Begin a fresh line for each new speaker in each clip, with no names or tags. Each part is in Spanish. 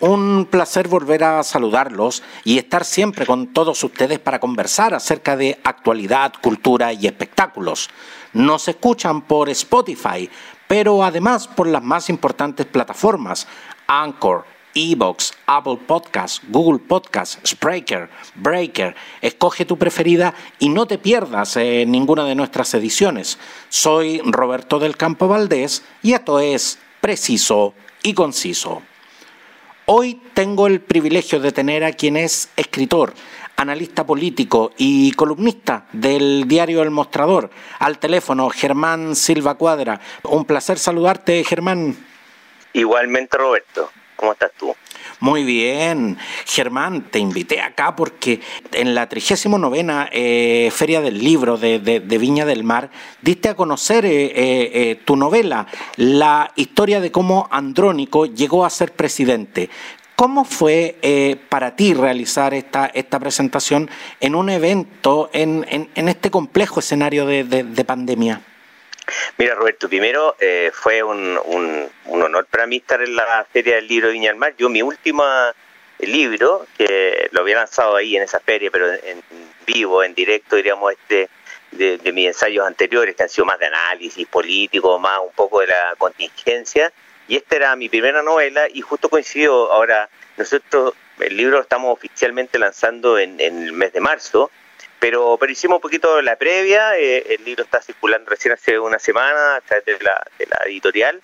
Un placer volver a saludarlos y estar siempre con todos ustedes para conversar acerca de actualidad, cultura y espectáculos. Nos escuchan por Spotify, pero además por las más importantes plataformas, Anchor, Evox, Apple Podcasts, Google Podcasts, Spreaker, Breaker. Escoge tu preferida y no te pierdas en ninguna de nuestras ediciones. Soy Roberto del Campo Valdés y esto es Preciso y Conciso. Hoy tengo el privilegio de tener a quien es escritor, analista político y columnista del diario El Mostrador, al teléfono Germán Silva Cuadra. Un placer saludarte, Germán.
Igualmente, Roberto. ¿Cómo estás tú?
Muy bien, Germán, te invité acá porque en la 39 eh, Feria del Libro de, Viña del Mar diste a conocer eh, eh, tu novela, la historia de cómo Andrónico llegó a ser presidente. ¿Cómo fue para ti realizar esta, esta presentación en un evento, en, en, este complejo escenario de pandemia?
Mira, Roberto, primero eh, fue un, honor para mí estar en la Feria del Libro de Viña del Mar. Yo mi último libro, que lo había lanzado ahí en esa feria, pero en vivo, en directo, diríamos, este de, mis ensayos anteriores, que han sido más de análisis político, más un poco de la contingencia. Y esta era mi primera novela y justo coincidió, ahora nosotros el libro lo estamos oficialmente lanzando en el mes de marzo, pero, pero hicimos un poquito la previa, eh, el libro está circulando recién hace una semana a través de la, de la editorial,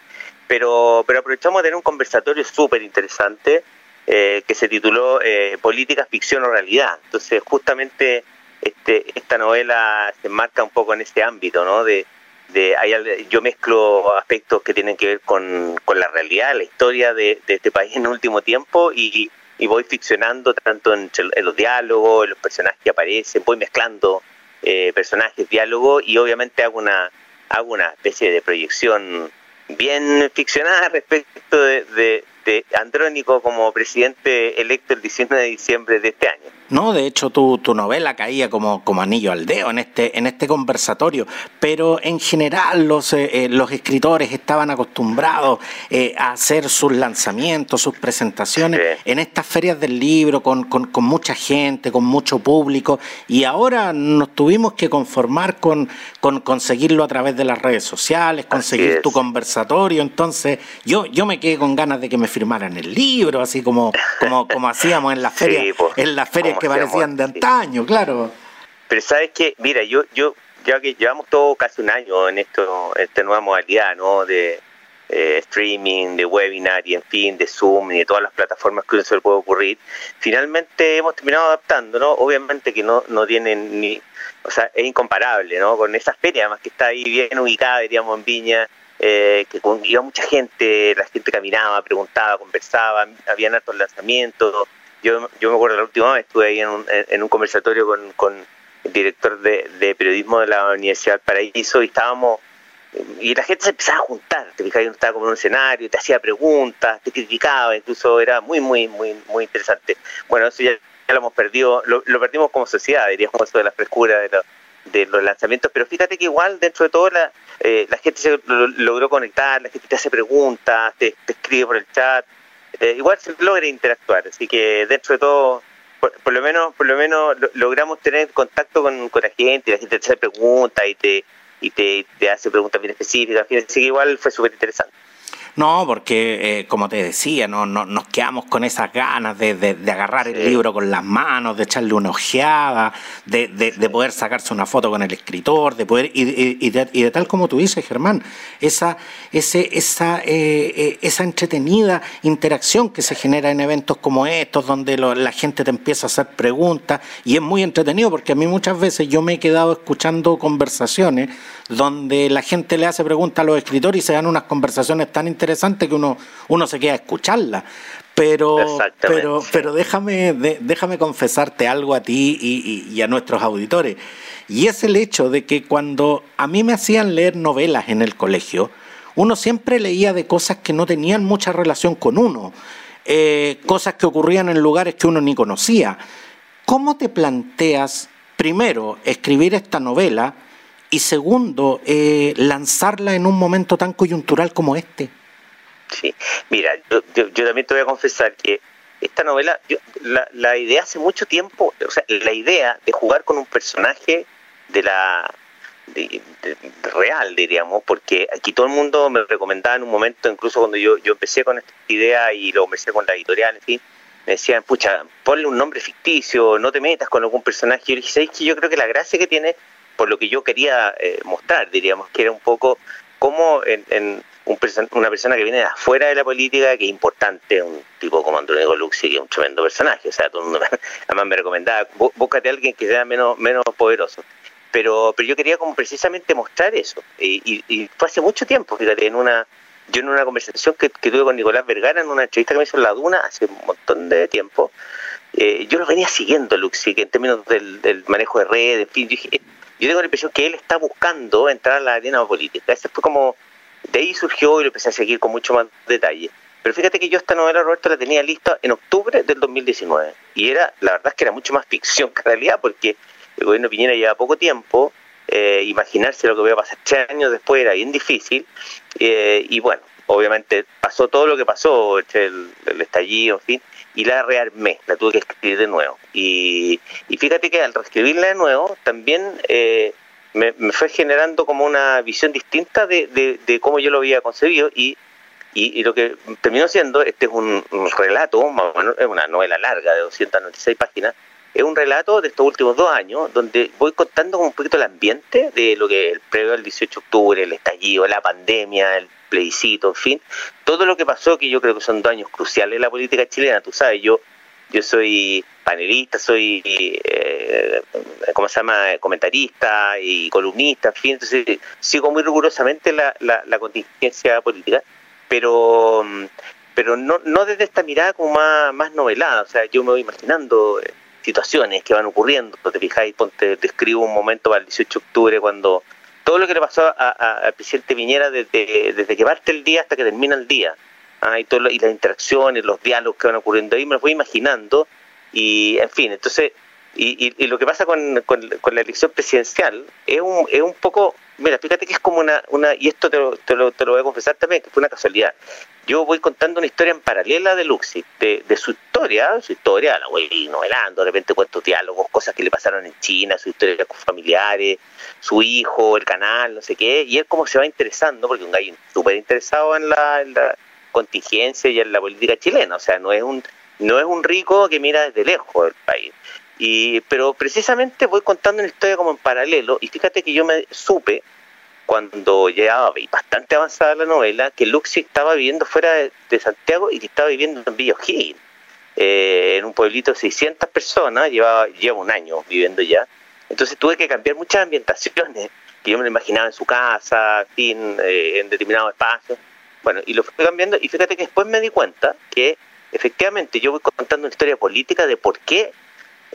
pero, pero aprovechamos de tener un conversatorio súper interesante eh, que se tituló eh, Política, Ficción o Realidad. Entonces, justamente este, esta novela se enmarca un poco en este ámbito, ¿no? De, de, yo mezclo aspectos que tienen que ver con, con la realidad, la historia de, de este país en el último tiempo y, y voy ficcionando tanto en, los diálogos, en los personajes que aparecen, voy mezclando eh, personajes, diálogos y obviamente hago una, hago una especie de proyección bien ficcionada respecto de, de Andrónico como presidente electo el 19 de diciembre de este año.
No, de hecho tu, tu novela caía como, como anillo al dedo en este, en este conversatorio, pero en general los, eh, eh, los escritores estaban acostumbrados eh, a hacer sus lanzamientos, sus presentaciones en estas ferias del libro con, con, con, mucha gente, con mucho público, y ahora nos tuvimos que conformar con, con conseguirlo a través de las redes sociales, conseguir tu conversatorio, entonces yo, yo me quedé con ganas de que me firmaran el libro, así como, como, como hacíamos en las ferias, pues, en las ferias que parecían de antaño, claro.
Pero sabes que, mira, yo, yo, ya que llevamos todo casi un año en esto, esta nueva modalidad, ¿no? De eh, streaming, de webinar y en fin, de Zoom y de todas las plataformas que uno se le puede ocurrir, finalmente hemos terminado adaptando, ¿no? Obviamente que no, no tienen ni, o sea, es incomparable, ¿no? Con esa feria, además que está ahí bien ubicada, diríamos, en Viña, eh, que iba mucha gente, la gente caminaba, preguntaba, conversaba, habían altos lanzamientos. Yo, yo me acuerdo la última vez estuve ahí en un, en un conversatorio con, con el director de, periodismo de la Universidad Paraíso y estábamos y la gente se empezaba a juntar, te fijas, uno estaba como en un escenario, te hacía preguntas, te criticaba, incluso era muy, muy, muy, muy interesante. Bueno, eso ya, lo hemos perdido, lo, lo, perdimos como sociedad, diríamos eso de la frescura de, de los lanzamientos, pero fíjate que igual dentro de todo la, eh, la gente se logró conectar, la gente te hace preguntas, te, escribe por el chat, eh, igual se logra interactuar, así que dentro de todo, por, lo menos por lo menos logramos tener contacto con, con, la gente, la gente te hace preguntas y te y te, te hace preguntas bien específicas, así que igual fue súper interesante.
No, porque, eh, como te decía, no, no, nos quedamos con esas ganas de, de, agarrar el libro con las manos, de echarle una ojeada, de, de, poder sacarse una foto con el escritor, de poder y, y, de, tal como tú dices, Germán, esa, ese, esa, eh, eh, esa entretenida interacción que se genera en eventos como estos, donde la gente te empieza a hacer preguntas, y es muy entretenido porque a mí muchas veces yo me he quedado escuchando conversaciones donde la gente le hace preguntas a los escritores y se dan unas conversaciones tan interesantes que uno, uno se queda a escucharlas. Pero, pero, pero déjame, déjame confesarte algo a ti y, a nuestros auditores. Y es el hecho de que cuando a mí me hacían leer novelas en el colegio, uno siempre leía de cosas que no tenían mucha relación con uno, eh, cosas que ocurrían en lugares que uno ni conocía. ¿Cómo te planteas, primero, escribir esta novela? Y segundo, eh, lanzarla en un momento tan coyuntural como este.
Sí, mira, yo, yo, también te voy a confesar que esta novela, la, la idea hace mucho tiempo, o sea, la idea de jugar con un personaje de la real, diríamos, porque aquí todo el mundo me recomendaba en un momento, incluso cuando yo, yo empecé con esta idea y lo empecé con la editorial, en fin, me decían, pucha, ponle un nombre ficticio, no te metas con algún personaje. Y yo dije, ¿sabes que Yo creo que la gracia que tiene, por lo que yo quería eh, mostrar, diríamos, que era un poco como en, una persona que viene de afuera de la política, que es importante, un tipo como Antonio Luxi, que es un tremendo personaje, o sea, todo el mundo además me recomendaba, búscate a alguien que sea menos, menos poderoso. Pero, pero yo quería como precisamente mostrar eso, y, y, fue hace mucho tiempo, fíjate, en una, yo en una conversación que, tuve con Nicolás Vergara, en una entrevista que me hizo en La Duna hace un montón de tiempo, eh, yo lo venía siguiendo, Luxi, que en términos del, del manejo de redes, en fin, yo dije, yo tengo la impresión que él está buscando entrar a la arena política. Ese fue como, de ahí surgió y lo empecé a seguir con mucho más detalle. Pero fíjate que yo esta novela, Roberto, la tenía lista en octubre del 2019. Y era, la verdad es que era mucho más ficción que realidad, porque el gobierno Piñera lleva poco tiempo, eh, imaginarse lo que voy a pasar tres años después era bien difícil. Eh, y bueno, obviamente pasó todo lo que pasó, el, estallido, en fin y la rearmé, la tuve que escribir de nuevo. Y, fíjate que al reescribirla de nuevo también eh, me, fue generando como una visión distinta de, de, cómo yo lo había concebido y, y, lo que terminó siendo, este es un, relato, es una novela larga de 296 páginas, es un relato de estos últimos dos años donde voy contando un poquito el ambiente de lo que el previo al 18 de octubre, el estallido, la pandemia, el plebiscito, en fin, todo lo que pasó, que yo creo que son dos años cruciales en la política chilena, tú sabes, yo yo soy panelista, soy, eh, ¿cómo se llama?, comentarista y columnista, en fin, entonces sigo muy rigurosamente la, la, contingencia política, pero pero no, no desde esta mirada como más, más novelada, o sea, yo me voy imaginando eh, situaciones que van ocurriendo, te fijáis, ponte, describo un momento para el 18 de octubre cuando todo lo que le pasó al presidente desde, desde que parte el día hasta que termina el día. Ah, y, todo y las interacciones, los diálogos que van ocurriendo ahí, me los voy imaginando. Y, en fin, entonces, y, y, lo que pasa con, con, la elección presidencial es un, es un poco, mira, fíjate que es como una, una y esto te lo, te, lo, te lo voy a confesar también, que fue una casualidad. Yo voy contando una historia en paralela de Luxi, de, de su historia, su historia, la voy novelando, de repente cuento diálogos, cosas que le pasaron en China, su historia con familiares, su hijo, el canal, no sé qué, y él como se va interesando, porque un gallo súper interesado en la, en la contingencia y en la política chilena, o sea, no es un no es un rico que mira desde lejos del país. Y, pero precisamente voy contando una historia como en paralelo, y fíjate que yo me supe, cuando ya bastante avanzada la novela, que Luxi estaba viviendo fuera de, Santiago y que estaba viviendo en Villa eh, en un pueblito de 600 personas, llevaba, lleva un año viviendo ya, entonces tuve que cambiar muchas ambientaciones que yo me lo imaginaba en su casa, eh, en determinado espacio. Bueno, y lo fui cambiando y fíjate que después me di cuenta que efectivamente yo voy contando una historia política de por qué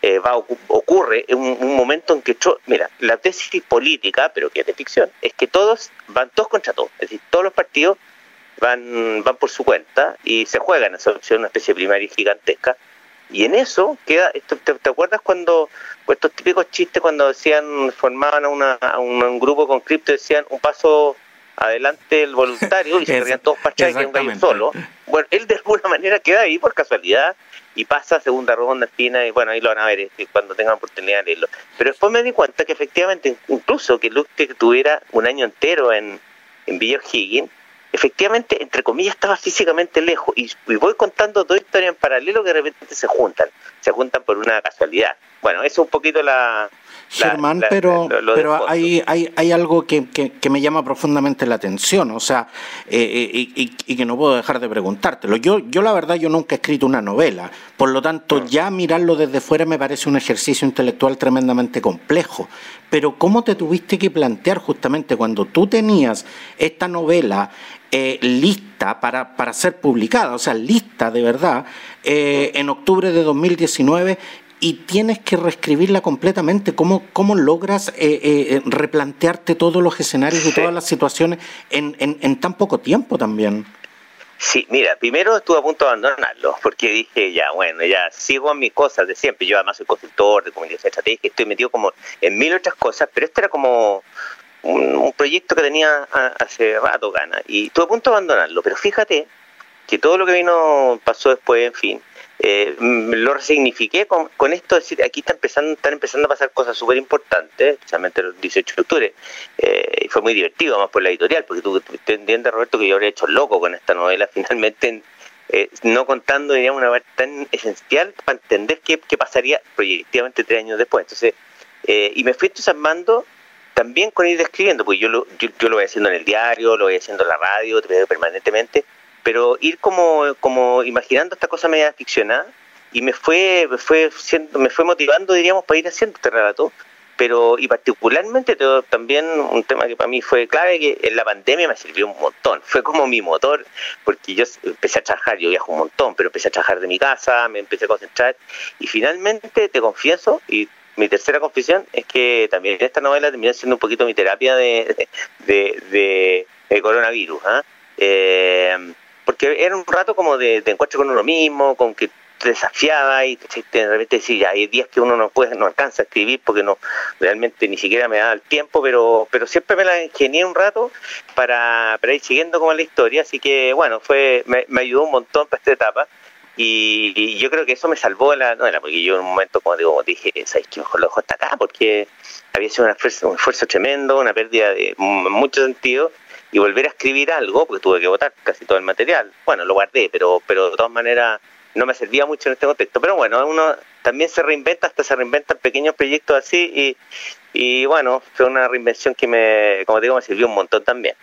eh, va ocurre en un, momento en que, mira, la tesis política, pero que es de ficción, es que todos van todos contra todos, es decir, todos los partidos van van por su cuenta y se juegan esa opción, una especie de primaria gigantesca, y en eso queda, ¿te, acuerdas cuando pues, estos típicos chistes cuando decían, formaban a, una, un, grupo con cripto, decían un paso adelante el voluntario y se quedarían todos parchados y un gallo solo? Bueno, él de alguna manera queda ahí por casualidad y pasa a segunda ronda espina y bueno, ahí lo van a ver eh, cuando tengan oportunidad de leerlo. Pero después me di cuenta que efectivamente, incluso que Luke tuviera un año entero en, en Villa Higgins, efectivamente, entre comillas, estaba físicamente lejos. Y, voy contando dos historias en paralelo que de repente se juntan. Se juntan por una casualidad. Bueno, eso es un poquito la...
Germán, pero, pero hay, hay, hay algo que, que, me llama profundamente la atención, o sea, eh, eh, y, y, que no puedo dejar de preguntártelo. Yo, yo la verdad, yo nunca he escrito una novela, por lo tanto, ya mirarlo desde fuera me parece un ejercicio intelectual tremendamente complejo. Pero ¿cómo te tuviste que plantear justamente cuando tú tenías esta novela eh, lista para, para, ser publicada, o sea, lista de verdad, eh, en octubre de 2019 y tienes que reescribirla completamente. ¿Cómo, cómo logras eh, replantearte todos los escenarios y todas las situaciones en, en, tan poco tiempo también?
Sí, mira, primero estuve a punto de abandonarlo, porque dije, ya, bueno, ya sigo a mis cosas de siempre. Yo además soy consultor de comunicación estratégica, estoy metido como en mil otras cosas, pero esto era como un, proyecto que tenía hace rato ganas y estuve a punto de abandonarlo, pero fíjate que todo lo que vino pasó después, en fin, eh, lo resignifiqué con, esto, decir, aquí está empezando, están empezando a pasar cosas súper importantes, especialmente el 18 de octubre, eh, y fue muy divertido, más por la editorial, porque tú, te entiendes, Roberto, que yo habría hecho loco con esta novela, finalmente, eh, no contando, diríamos, una parte tan esencial para entender qué, qué pasaría proyectivamente tres años después. Entonces, eh, y me fui entusiasmando también con ir escribiendo, porque yo lo, yo, yo, lo voy haciendo en el diario, lo voy haciendo en la radio, permanentemente, pero ir como, como imaginando esta cosa media ficcionada y me fue, me fue, siendo, me fue motivando, diríamos, para ir haciendo este relato. Pero, y particularmente también un tema que para mí fue clave, que en la pandemia me sirvió un montón. Fue como mi motor, porque yo empecé a trabajar, yo viajo un montón, pero empecé a trabajar de mi casa, me empecé a concentrar. Y finalmente, te confieso, y mi tercera confesión es que también esta novela terminó siendo un poquito mi terapia de, de, de, coronavirus. ¿ah? ¿eh? Porque era un rato como de, encuentro con uno mismo, con que te desafiaba y de repente decía, hay días que uno no puede, no alcanza a escribir porque no realmente ni siquiera me da el tiempo, pero pero siempre me la ingenié un rato para, para ir siguiendo como la historia, así que bueno, fue me, ayudó un montón para esta etapa. Y, yo creo que eso me salvó la novela, porque yo en un momento, como digo, dije, ¿sabes qué? Mejor lo dejo hasta acá, porque había sido un esfuerzo tremendo, una pérdida de mucho sentido, y volver a escribir algo, porque tuve que votar casi todo el material. Bueno, lo guardé, pero, pero de todas maneras no me servía mucho en este contexto. Pero bueno, uno también se reinventa, hasta se reinventan pequeños proyectos así, y, y bueno, fue una reinvención que me, como digo, me sirvió un montón también.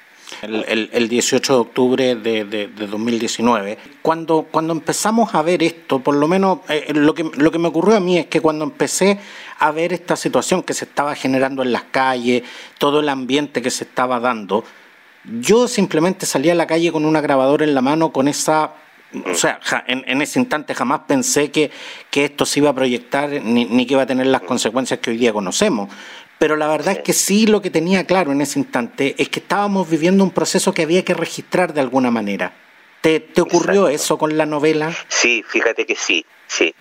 El, el, 18 de octubre de, de, 2019. Cuando, cuando empezamos a ver esto, por lo menos eh, lo, que, lo que me ocurrió a mí es que cuando empecé a ver esta situación que se estaba generando en las calles, todo el ambiente que se estaba dando, yo simplemente salí a la calle con una grabadora en la mano, con esa o sea, en, ese instante jamás pensé que, que, esto se iba a proyectar ni, ni, que iba a tener las consecuencias que hoy día conocemos. Pero la verdad es que sí lo que tenía claro en ese instante es que estábamos viviendo un proceso que había que registrar de alguna manera. ¿Te, te ocurrió eso con la novela?
Sí, fíjate que sí, sí.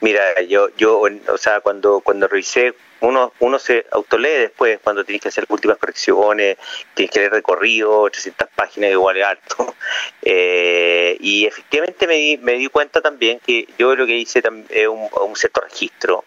Mira, yo, yo, o sea, cuando, cuando revisé uno, uno se autolee después cuando tienes que hacer últimas correcciones, tienes que leer recorrido, 300 páginas igual es harto. Eh, y efectivamente me di, me di cuenta también que yo lo que hice es un, un cierto registro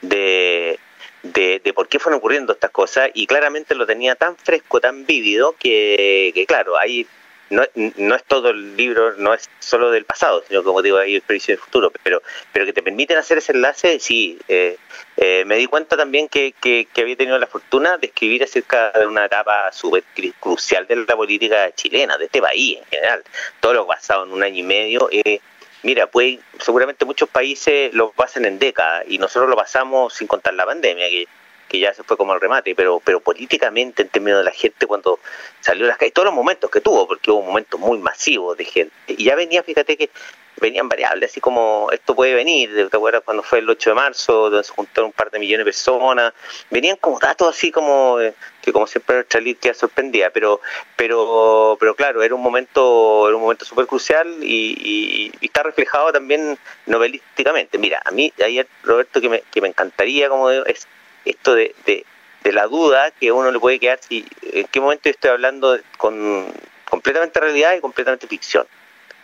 de, de, de, por qué fueron ocurriendo estas cosas y claramente lo tenía tan fresco, tan vívido, que, que claro, hay no, no es todo el libro, no es solo del pasado, sino como digo, hay experiencias del futuro, pero, pero que te permiten hacer ese enlace, sí. Eh, eh, me di cuenta también que, que, había tenido la fortuna de escribir acerca de una etapa súper crucial de la política chilena, de este país en general. Todo lo pasado en un año y medio. Eh, mira, pues seguramente muchos países lo pasan en décadas y nosotros lo pasamos sin contar la pandemia, que que ya se fue como el remate, pero pero políticamente en términos de la gente cuando salió a las calles, todos los momentos que tuvo, porque hubo momentos muy masivos de gente, y ya venía, fíjate que venían variables, así como esto puede venir, ¿te acuerdas cuando fue el 8 de marzo, donde se juntaron un par de millones de personas? Venían como datos así como, eh, que como siempre nuestra que sorprendía, pero pero pero claro, era un momento era un momento súper crucial y, está reflejado también novelísticamente. Mira, a mí ayer, Roberto, que me, que me encantaría, como es esto de, de, la duda que uno le puede quedar si en qué momento estoy hablando con completamente realidad y completamente ficción.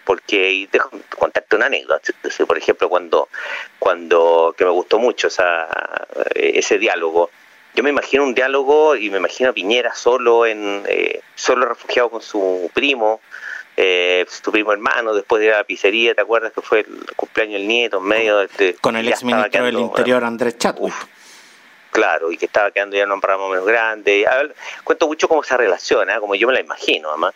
Porque dejo contarte una anécdota. Por ejemplo cuando cuando que me gustó mucho esa, ese diálogo yo me imagino un diálogo y me imagino a Piñera solo en eh, solo refugiado con su primo eh, su primo hermano después de ir a la pizzería te acuerdas que fue el cumpleaños del nieto en medio de,
con el ex ministro del interior Andrés Chadwick
claro, y que estaba quedando ya en un programa menos grande. cuento mucho cómo se relaciona, como yo me la imagino, además.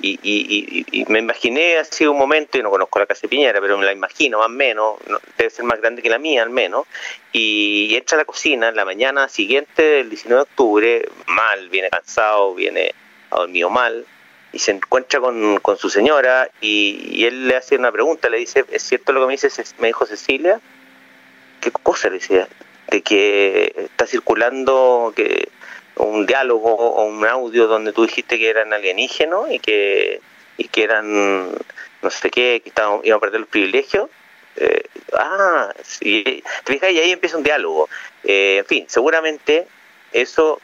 Y, y, y, me imaginé así un momento, y no conozco la casa de Piñera, pero me la imagino más o menos, debe ser más grande que la mía al menos, y, entra a la cocina en la mañana siguiente del 19 de octubre, mal, viene cansado, viene a dormido mal, y se encuentra con, con su señora, y, él le hace una pregunta, le dice, ¿es cierto lo que me dice, me dijo Cecilia? ¿Qué cosa le decía? De que está circulando que un diálogo o un audio donde tú dijiste que eran alienígenos y que y que eran no sé qué, que estaban, iban a perder los privilegios. Eh, ah, sí, te fijas, y ahí empieza un diálogo. Eh, en fin, seguramente eso,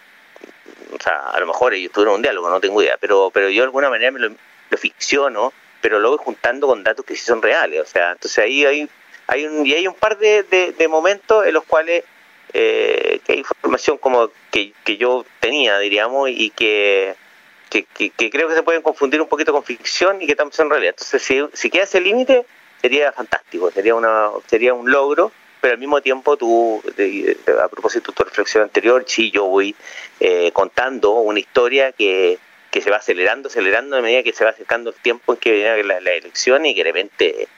o sea, a lo mejor ellos tuvieron un diálogo, no tengo idea, pero pero yo de alguna manera me lo, lo ficciono pero voy juntando con datos que sí son reales. O sea, entonces ahí hay, hay un, y hay un par de, de, momentos en los cuales eh, que hay información como que, que yo tenía, diríamos, y que, que, creo que se pueden confundir un poquito con ficción y que estamos en realidad. Entonces, si, si queda ese límite, sería fantástico, sería, una, sería un logro pero al mismo tiempo tú, a propósito de tu reflexión anterior, sí, yo voy eh, contando una historia que, que se va acelerando, acelerando a medida que se va acercando el tiempo en que viene la, elección y que de repente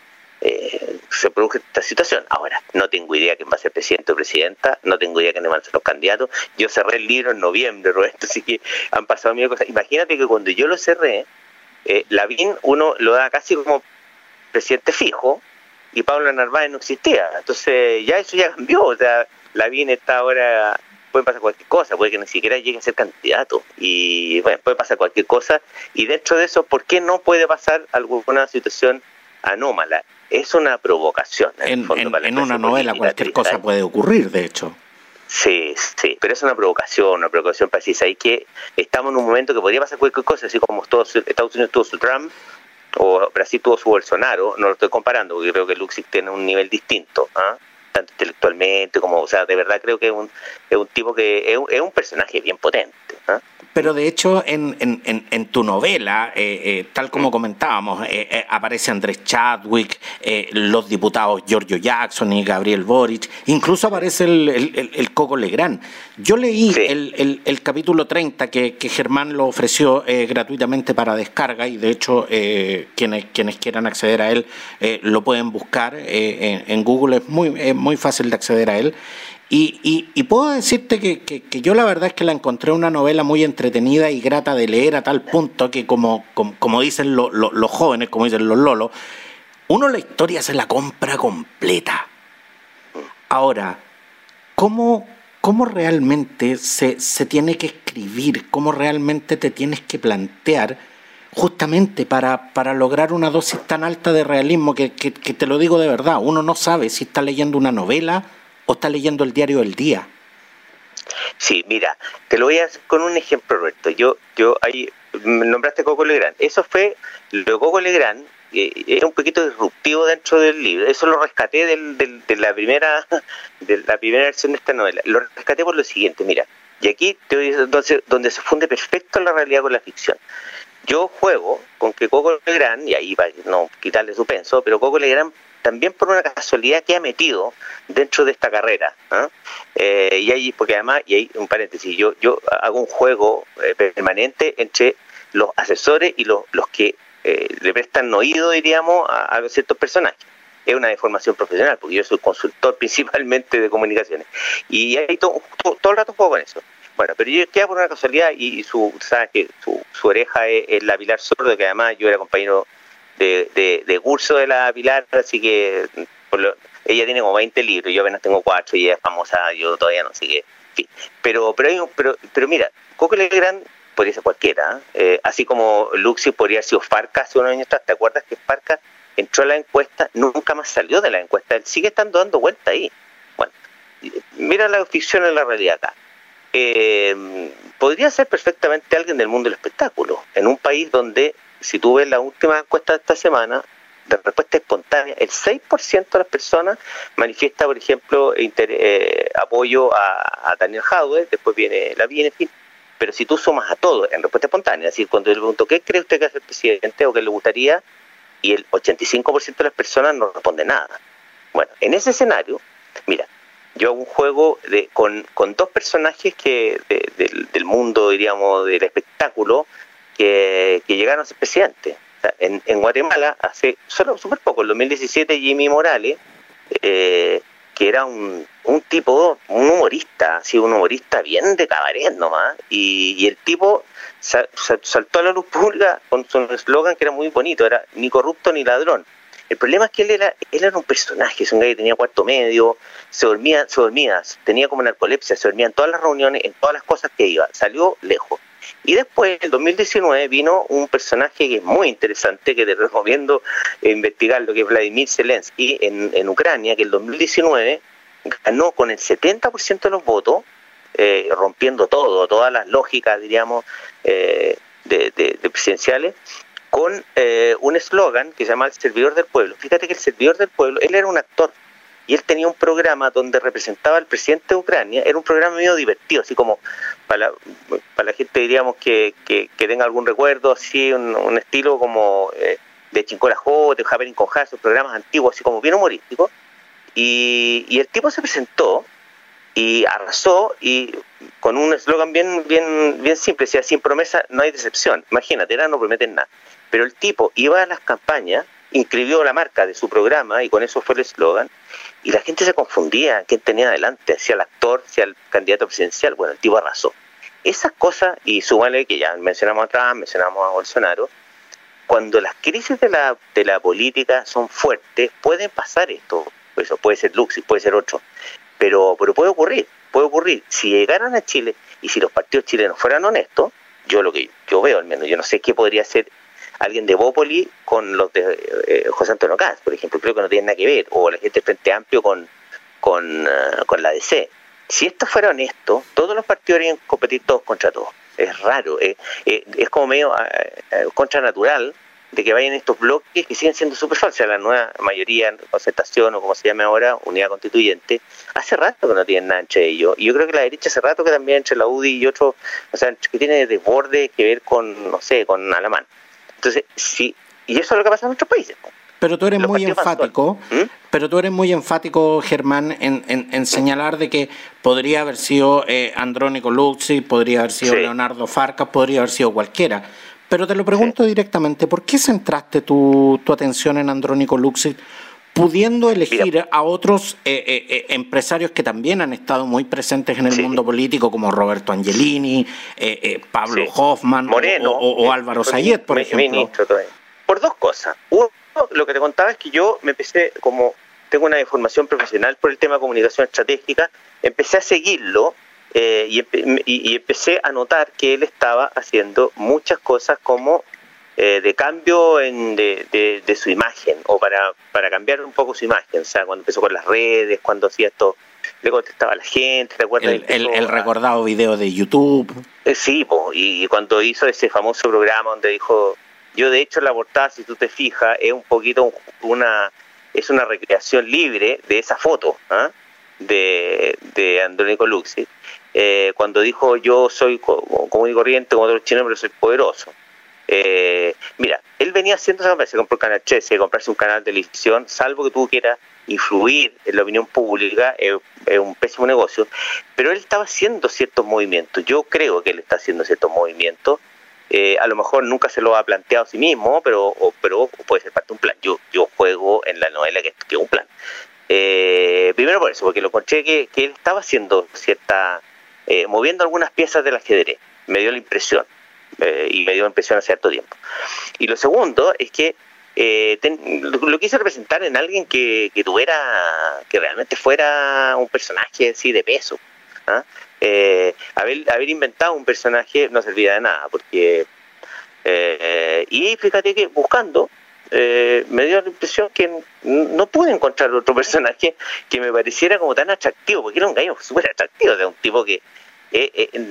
eh, se produce esta situación. Ahora, no tengo idea quién va a ser presidente o presidenta, no tengo idea quiénes van a ser los candidatos. Yo cerré el libro en noviembre, Roberto, así que han pasado mil cosas. Imagínate que cuando yo lo cerré, eh, Lavín uno lo da casi como presidente fijo, y Pablo Narváez no existía. Entonces ya eso ya cambió, o sea, la viene está ahora, puede pasar cualquier cosa, puede que ni siquiera llegue a ser candidato y bueno, puede pasar cualquier cosa y dentro de eso, ¿por qué no puede pasar alguna situación anómala? Es una provocación.
En, una novela cualquier cosa puede ocurrir, de hecho.
Sí, sí, pero es una provocación, una provocación precisa. Y que estamos en un momento que podría pasar cualquier cosa, así como Estados Unidos tuvo su Trump, o Brasil tuvo su Bolsonaro, no lo estoy comparando porque creo que Luxig tiene un nivel distinto, ¿ah? Tanto intelectualmente como, o sea, de verdad creo que es un, es un tipo que es es un personaje bien potente. ¿ah?
Pero de hecho, en, en, en tu novela, eh, eh, tal como comentábamos, eh, aparece Andrés Chadwick, los diputados Giorgio Jackson y Gabriel Boric, incluso aparece el, el, el Coco Legrand. Yo leí el, el, capítulo 30 que, que Germán lo ofreció gratuitamente para descarga y de hecho quienes, quienes quieran acceder a él lo pueden buscar en, en, Google, es muy, es muy fácil de acceder a él. Y, puedo decirte que, que, yo la verdad es que la encontré una novela muy entretenida y grata de leer a tal punto que como, como, dicen los jóvenes, como dicen los lolos, uno la historia se la compra completa. Ahora, ¿cómo, cómo realmente se, se tiene que escribir? ¿Cómo realmente te tienes que plantear? Justamente para, para, lograr una dosis tan alta de realismo que, que, te lo digo de verdad, uno no sabe si está leyendo una novela o está leyendo el diario del día?
Sí, mira, te lo voy a hacer con un ejemplo, Roberto. Yo, yo ahí nombraste Coco Legrand. Eso fue, lo Coco Legrand eh, era un poquito disruptivo dentro del libro. Eso lo rescaté del, de la primera de la primera versión de esta novela. Lo rescaté por lo siguiente, mira. Y aquí te entonces donde se funde perfecto la realidad con la ficción. Yo juego con que Coco Legrand, y ahí va no quitarle su penso, pero Coco Legrand también por una casualidad que ha metido dentro de esta carrera. ¿ah? Eh, y ahí, porque además, y hay un paréntesis, yo, yo hago un juego eh, permanente entre los asesores y los, los que eh, le prestan oído, diríamos, a, a, ciertos personajes. Es una deformación profesional, porque yo soy consultor principalmente de comunicaciones. Y ahí todo, todo, el rato juego con eso. Bueno, pero yo queda por una casualidad y, su, sabes que su, su oreja es, la Pilar Sordo, que además yo era compañero de, de, curso de la Pilar, así que ella tiene como 20 libros, yo apenas tengo 4 y ella es famosa, yo todavía no, así que, Pero, pero, pero, pero mira, Coco Legrand podría ser cualquiera, ¿eh? así como Luxi podría ser Farca hace unos años atrás, ¿te acuerdas que Farca entró a la encuesta, nunca más salió de la encuesta, él sigue estando dando vuelta ahí? Bueno, mira la ficción en la realidad acá. Eh, podría ser perfectamente alguien del mundo del espectáculo, en un país donde si tú ves la última encuesta de esta semana, de respuesta espontánea, el 6% de las personas manifiesta, por ejemplo, eh, apoyo a, Daniel Jadwe, después viene la viene, en fin. Pero si tú sumas a todos en respuesta espontánea, es decir, cuando le pregunto qué cree usted que es el presidente o qué le gustaría, y el 85% de las personas no responde nada. Bueno, en ese escenario, mira, yo hago un juego de, con, con dos personajes que del mundo, diríamos, del espectáculo, que, llegaron a ser presidente. en, Guatemala, hace solo súper poco, en 2017, Jimmy Morales, eh, que era un, un tipo, un humorista, así un humorista bien de cabaret nomás, y, el tipo saltó a la luz pública con su eslogan que era muy bonito, era ni corrupto ni ladrón. El problema es que él era, él era un personaje, es un que tenía cuarto medio, se dormía, se dormía, tenía como narcolepsia, se dormía en todas las reuniones, en todas las cosas que iba, salió lejos. Y después, en 2019, vino un personaje que es muy interesante, que te recomiendo investigar, lo que es Vladimir Zelensky en, en Ucrania, que en 2019 ganó con el 70% de los votos, eh, rompiendo todo, todas las lógicas, diríamos, eh, de, presidenciales, con eh, un eslogan que se llama El Servidor del Pueblo. Fíjate que el Servidor del Pueblo, él era un actor y él tenía un programa donde representaba al presidente de Ucrania, era un programa medio divertido, así como para para la gente diríamos que, que, tenga algún recuerdo, así un, estilo como eh, de Chincola de Happening con esos programas antiguos, así como bien humorísticos, y, y el tipo se presentó y arrasó y con un eslogan bien bien bien simple, decía sin promesa no hay decepción. Imagínate, era no prometen nada. Pero el tipo iba a las campañas, inscribió la marca de su programa y con eso fue el eslogan y la gente se confundía quién tenía adelante, si el actor, si el candidato presidencial. Bueno, el tipo arrasó. Esas cosas, y súmale que ya mencionamos a Trump, mencionamos a Bolsonaro, cuando las crisis de la, de la política son fuertes, pueden pasar esto. Eso puede ser Luxis, puede ser otro. Pero, pero puede ocurrir, puede ocurrir. Si llegaran a Chile y si los partidos chilenos fueran honestos, yo lo que yo veo al menos, yo no sé qué podría ser alguien de Bópoli con los de eh, José Antonio Caz, por ejemplo, creo que no tiene nada que ver, o la gente del Frente Amplio con, con, eh, con la DC. Si esto fuera honesto, todos los partidos deberían competir todos contra todos. Es raro, eh, es como medio contra natural de que vayan estos bloques que siguen siendo súper falsos. La nueva mayoría, concertación o como se llame ahora, unidad constituyente, hace rato que no tienen nada entre ellos. Y yo creo que la derecha hace rato que también entre la UDI y otros, o sea, que tiene desborde que ver con, no sé, con Alamán. Entonces, sí, y eso es lo que pasa en nuestros países.
Pero tú eres muy enfático, ¿Mm? pero tú eres muy enfático, Germán, en, en, señalar de que podría haber sido eh, Andrónico Luxi, podría haber sido Leonardo Farcas, podría haber sido cualquiera. Pero te lo pregunto directamente, ¿por qué centraste tu, tu atención en Andrónico Luxi? Pudiendo elegir a otros eh, eh, eh, empresarios que también han estado muy presentes en el mundo político, como Roberto Angelini, Pablo Hoffman o, Álvaro Sayet, por ejemplo.
por dos cosas. Uno, lo que te contaba es que yo me empecé, como tengo una formación profesional por el tema de comunicación estratégica, empecé a seguirlo y, y, empecé a notar que él estaba haciendo muchas cosas como eh, de cambio en, de, de, su imagen o para, para cambiar un poco su imagen. O sea, cuando empezó con las redes, cuando hacía esto, le contestaba a la gente,
El, el, recordado video de YouTube.
Eh, sí, y, cuando hizo ese famoso programa donde dijo, yo de hecho la portada, si tú te fijas, es un poquito una es una recreación libre de esa foto ¿ah? de, de Andrónico Luxi, eh, cuando dijo yo soy común y corriente como otros chinos, pero soy poderoso. Eh, mira, él venía haciendo esa se compró el canal 13, comprarse un canal de televisión, salvo que tú quieras influir en la opinión pública, es, un pésimo negocio, pero él estaba haciendo ciertos movimientos, yo creo que él está haciendo ciertos movimientos, eh, a lo mejor nunca se lo ha planteado a sí mismo, pero, pero puede ser parte de un plan. Yo, yo juego en la novela que, es un plan. Eh, primero por eso, porque lo encontré que, que él estaba haciendo cierta, eh, moviendo algunas piezas del ajedrez, me dio la impresión. Eh, y me dio impresión hace cierto tiempo. Y lo segundo es que eh, lo, quise representar en alguien que, que tuviera, que realmente fuera un personaje así de peso. ¿ah? Eh, haber, haber inventado un personaje no servía de nada, porque... y fíjate que buscando, me dio la impresión que no pude encontrar otro personaje que me pareciera como tan atractivo, porque era un gallo súper atractivo, de un tipo que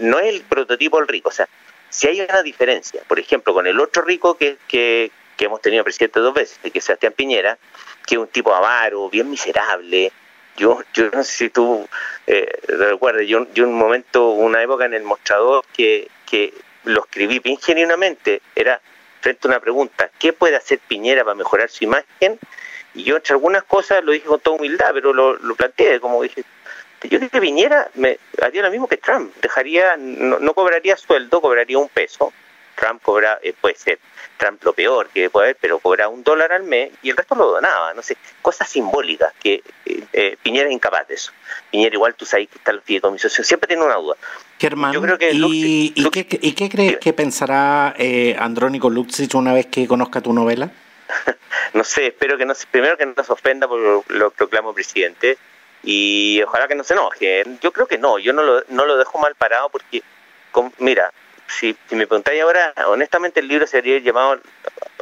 no es el prototipo rico, o sea, si hay una diferencia, por ejemplo, con el otro rico que, que, hemos tenido presidente dos veces, que es Sebastián Piñera, que es un tipo avaro, bien miserable. Yo, yo no sé si tú eh, recuerdas, yo, yo un momento, una época en el mostrador que, que lo escribí bien genuinamente, era frente a una pregunta, ¿qué puede hacer Piñera para mejorar su imagen? Y yo entre algunas cosas lo dije con toda humildad, pero lo, lo planteé, como dije, yo creo que Piñera me haría lo mismo que Trump, dejaría, no, cobraría sueldo, cobraría un peso. Trump cobra, eh, puede ser Trump lo peor que puede haber, pero cobra un dólar al mes y el resto lo donaba, no sé, cosas simbólicas que eh, eh, Piñera es incapaz de eso. Piñera igual tú sabes que está el fideicomiso, siempre tiene una duda.
Germán, yo creo que ¿y, qué, ¿y qué crees que pensará Andrónico Luxich una vez que conozca tu novela?
no sé, espero que no primero que no se ofenda por lo proclamo presidente y ojalá que no se enoje. Yo creo que no, yo no lo, no lo dejo mal parado porque, mira, si, si me preguntáis ahora, honestamente el libro se debería llamado,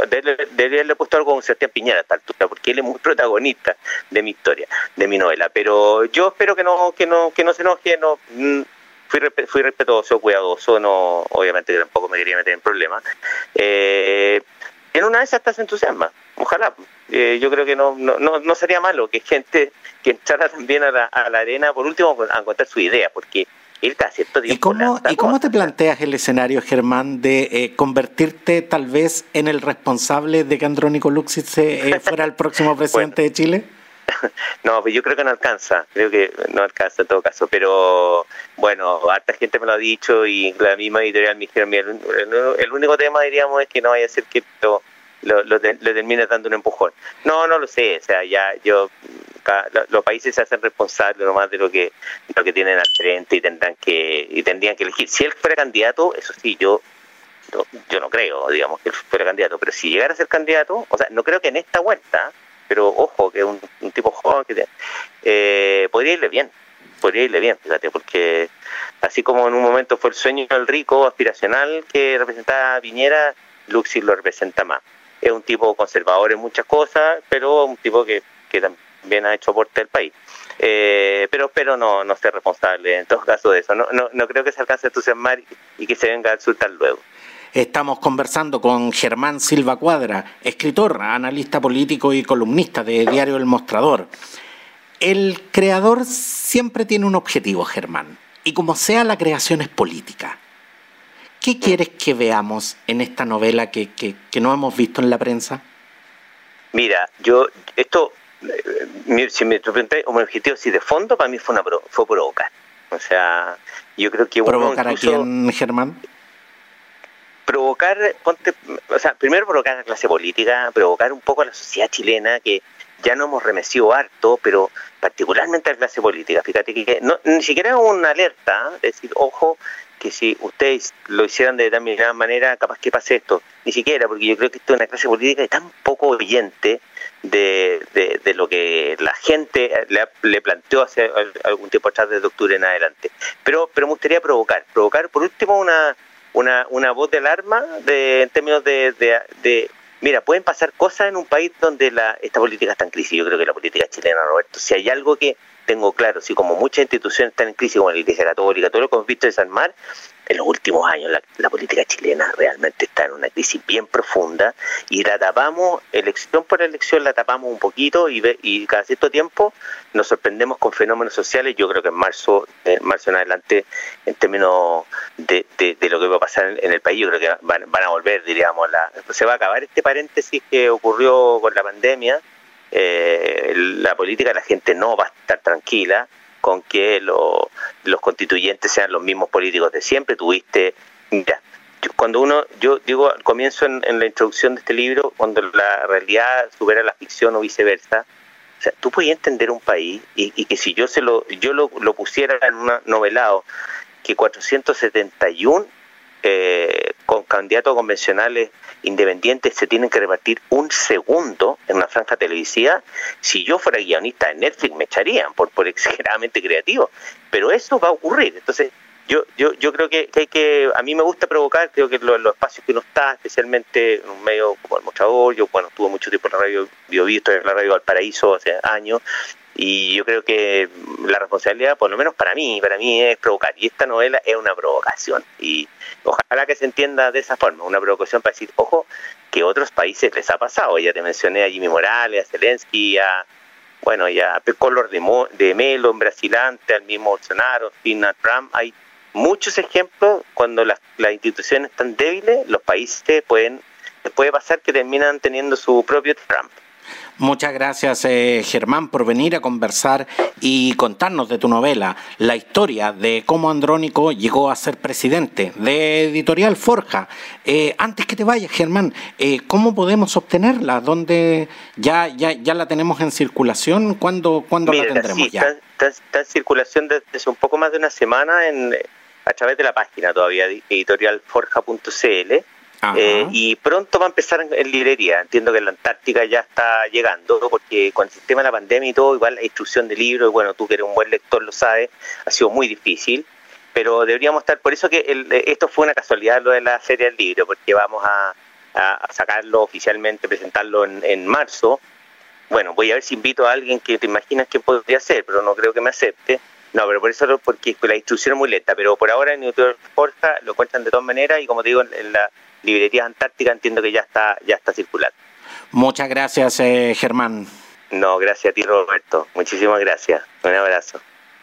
debería haberle puesto algo con Sebastián Piñera a esta altura, porque él es muy protagonista de mi historia, de mi novela. Pero yo espero que no, que no, que no se enoje, no mm, fui, fui respetuoso, cuidadoso, no, obviamente tampoco me quería meter en problemas. Eh, en una de esas se entusiasma. Ojalá. Eh, yo creo que no, no, no, sería malo que gente que entrara también a la, a la arena, por último, a contar su idea, porque él cada cierto
tiempo. ¿Y cómo, ¿y cómo te planteas el escenario, Germán, de eh, convertirte tal vez en el responsable de que Andrónico Luxis eh, fuera el próximo presidente de Chile?
No, pues yo creo que no alcanza, creo que no alcanza en todo caso, pero bueno, harta gente me lo ha dicho y la misma editorial me dijeron, el, único tema diríamos es que no vaya a ser que lo, lo, termine dando un empujón. No, no lo sé, o sea, ya yo, los países se hacen responsables nomás de lo que, lo que tienen al frente y tendrán que, y tendrían que elegir. Si él fuera candidato, eso sí, yo yo no creo, digamos, que él fuera candidato, pero si llegara a ser candidato, o sea, no creo que en esta vuelta, pero ojo, que es un, tipo joven que eh, podría irle bien, podría irle bien, fíjate, porque así como en un momento fue el sueño del rico aspiracional que representaba Piñera, Luxi lo representa más. Es un tipo conservador en muchas cosas, pero un tipo que, que también ha hecho aporte al país. Eh, pero no, no ser responsable en todo caso de eso. No, no, no creo que se alcance a entusiasmar y que se venga a insultar luego.
Estamos conversando con Germán Silva Cuadra, escritor, analista político y columnista de Diario El Mostrador. El creador siempre tiene un objetivo, Germán, y como sea la creación es política. ¿Qué quieres que veamos en esta novela que, no hemos visto en la prensa?
Mira, yo, esto, eh, si me pregunté, un objetivo, si de fondo para mí fue, una, fue provocar. O sea, yo creo que...
¿Provocar a quién, Germán?
provocar, ponte, o sea, primero provocar a la clase política, provocar un poco a la sociedad chilena que ya no hemos remecido harto, pero particularmente a la clase política. Fíjate que no, ni siquiera una alerta, es decir, ojo, que si ustedes lo hicieran de determinada manera, capaz que pase esto. Ni siquiera, porque yo creo que esto es una clase política tan poco oyente de, de, lo que la gente le, le, planteó hace algún tiempo atrás, desde octubre en adelante. Pero, pero me gustaría provocar, provocar por último una una, una voz de alarma de, en términos de, de, mira, pueden pasar cosas en un país donde la, esta política está en crisis. Yo creo que la política chilena, Roberto, si hay algo que tengo claro, si como muchas instituciones están en crisis, como la Iglesia Católica, todo lo que hemos visto desarmar, en los últimos años la, política chilena realmente está en una crisis bien profunda y la tapamos, elección por elección la tapamos un poquito y, y cada cierto tiempo nos sorprendemos con fenómenos sociales. Yo creo que en marzo, en marzo en adelante, en términos de, de, lo que va a pasar en, el país, yo creo que van, a volver, diríamos, la, se va a acabar este paréntesis que ocurrió con la pandemia. Eh, la política, la gente no va a estar tranquila con que los constituyentes sean los mismos políticos de siempre. Tuviste, mira, cuando uno, yo digo al comienzo en, la introducción de este libro, cuando la realidad supera la ficción o viceversa, o sea, tú puedes entender un país y, que si yo se lo, yo lo, lo pusiera en un novelado, que 471 eh, con candidatos convencionales independientes se tienen que repartir un segundo en una franja televisiva. Si yo fuera guionista de Netflix me echarían por, por exageradamente creativo, pero eso va a ocurrir. Entonces, yo, yo, yo creo que, hay que, a mí me gusta provocar, creo que los, espacios que uno está, especialmente en un medio como el Mostrador, yo bueno, tuve mucho tiempo en la radio Bio Visto, en la radio Valparaíso hace años, y yo creo que la responsabilidad, por lo menos para mí, para mí es provocar. Y esta novela es una provocación. Y ojalá que se entienda de esa forma, una provocación para decir, ojo, que otros países les ha pasado. Ya te mencioné a Jimmy Morales, a Zelensky, a, bueno, ya Color de, de Melo en Brasilante, al mismo Bolsonaro, Donald Trump. Hay muchos ejemplos cuando las, las instituciones están débiles, los países pueden, puede pasar que terminan teniendo su propio Trump.
Muchas gracias, eh, Germán, por venir a conversar y contarnos de tu novela, la historia de cómo Andrónico llegó a ser presidente de Editorial Forja. Eh, antes que te vayas, Germán, eh, ¿cómo podemos obtenerla? ¿Dónde ya, ya, ya la tenemos en circulación? ¿Cuándo, ¿cuándo la tendremos ya?
Está, en circulación desde un poco más de una semana en, a través de la página todavía, editorialforja.cl eh, y pronto va a empezar en, librería. Entiendo que la Antártica ya está llegando, porque con el sistema de la pandemia y todo, igual la instrucción de libros, bueno, tú que eres un buen lector lo sabes, ha sido muy difícil. Pero deberíamos estar, por eso que esto fue una casualidad lo de la serie del libro, porque vamos a, sacarlo oficialmente, presentarlo en, en marzo. Bueno, voy a ver si invito a alguien que te imaginas que podría ser, pero no creo que me acepte No, pero por eso, porque la instrucción es muy lenta, pero por ahora en Newton Forja lo cuentan de todas maneras y como te digo, en la librería antártica entiendo que ya está, ya está circulando.
Muchas gracias, eh, Germán.
No, gracias a ti, Roberto. Muchísimas gracias. Un abrazo.